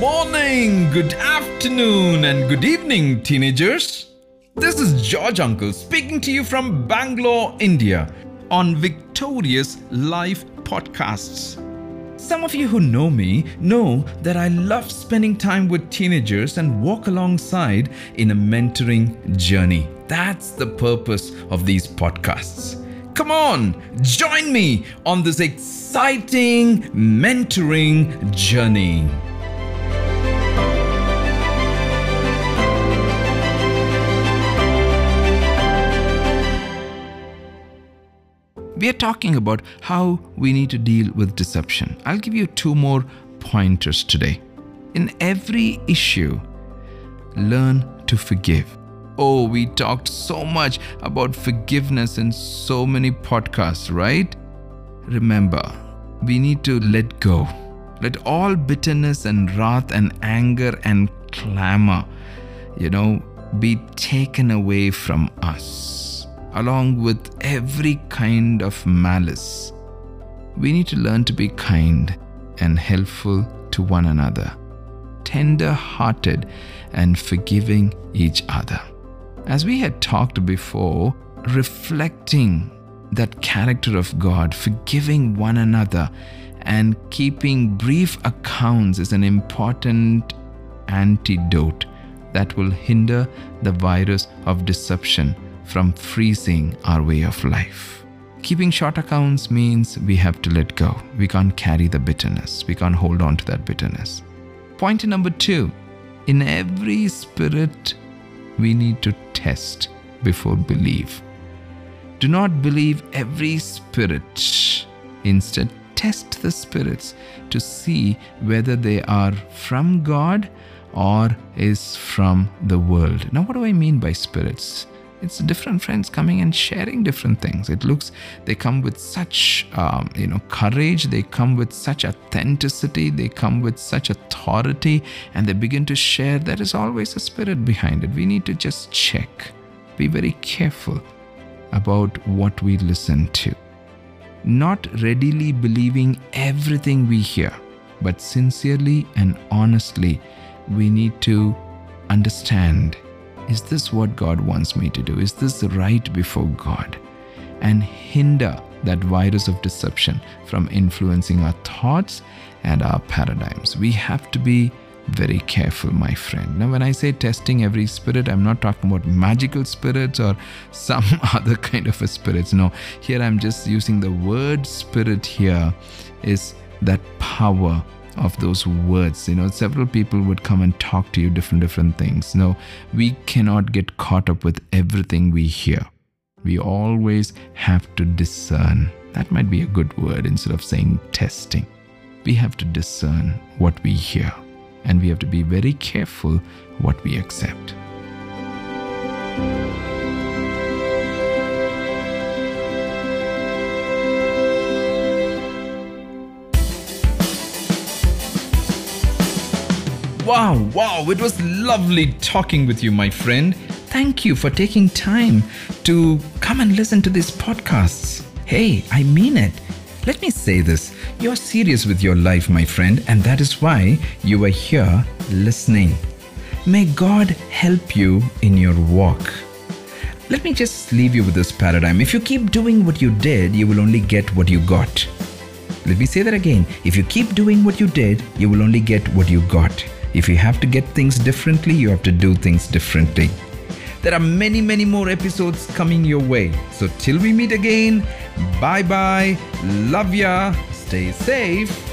morning, good afternoon, and good evening, teenagers. This is George Uncle speaking to you from Bangalore, India, on Victorious Life Podcasts. Some of you who know me know that I love spending time with teenagers and walk alongside in a mentoring journey. That's the purpose of these podcasts. Come on, join me on this exciting mentoring journey. We are talking about how we need to deal with deception. I'll give you two more pointers today. In every issue, learn to forgive. Oh, we talked so much about forgiveness in so many podcasts, right? Remember, we need to let go. Let all bitterness and wrath and anger and clamor, you know, be taken away from us, along with every kind of malice. We need to learn to be kind and helpful to one another, tender hearted and forgiving each other. As we had talked before, reflecting that character of God, forgiving one another, and keeping brief accounts is an important antidote that will hinder the virus of deception from freezing our way of life. Keeping short accounts means we have to let go. We can't carry the bitterness, we can't hold on to that bitterness. Point number two in every spirit we need to test before believe. Do not believe every spirit. Instead, test the spirits to see whether they are from God or is from the world. Now, what do I mean by spirits? It's different friends coming and sharing different things. It looks they come with such um, you know courage. They come with such authenticity. They come with such authority, and they begin to share. There is always a spirit behind it. We need to just check. Be very careful about what we listen to. Not readily believing everything we hear, but sincerely and honestly, we need to understand is this what God wants me to do? Is this right before God? And hinder that virus of deception from influencing our thoughts and our paradigms. We have to be very careful, my friend. Now, when I say testing every spirit, I'm not talking about magical spirits or some other kind of a spirits. No, here I'm just using the word spirit here is that power of those words. You know several people would come and talk to you different different things. No we cannot get caught up with everything we hear. We always have to discern. That might be a good word instead of saying testing. We have to discern what we hear and we have to be very careful what we accept Wow, wow, it was lovely talking with you, my friend. Thank you for taking time to come and listen to these podcasts. Hey, I mean it. Let me say this you're serious with your life, my friend, and that is why you are here listening. May God help you in your walk. Let me just leave you with this paradigm. If you keep doing what you did, you will only get what you got. Let me say that again. If you keep doing what you did, you will only get what you got. If you have to get things differently, you have to do things differently. There are many, many more episodes coming your way. So till we meet again, bye bye, love ya, stay safe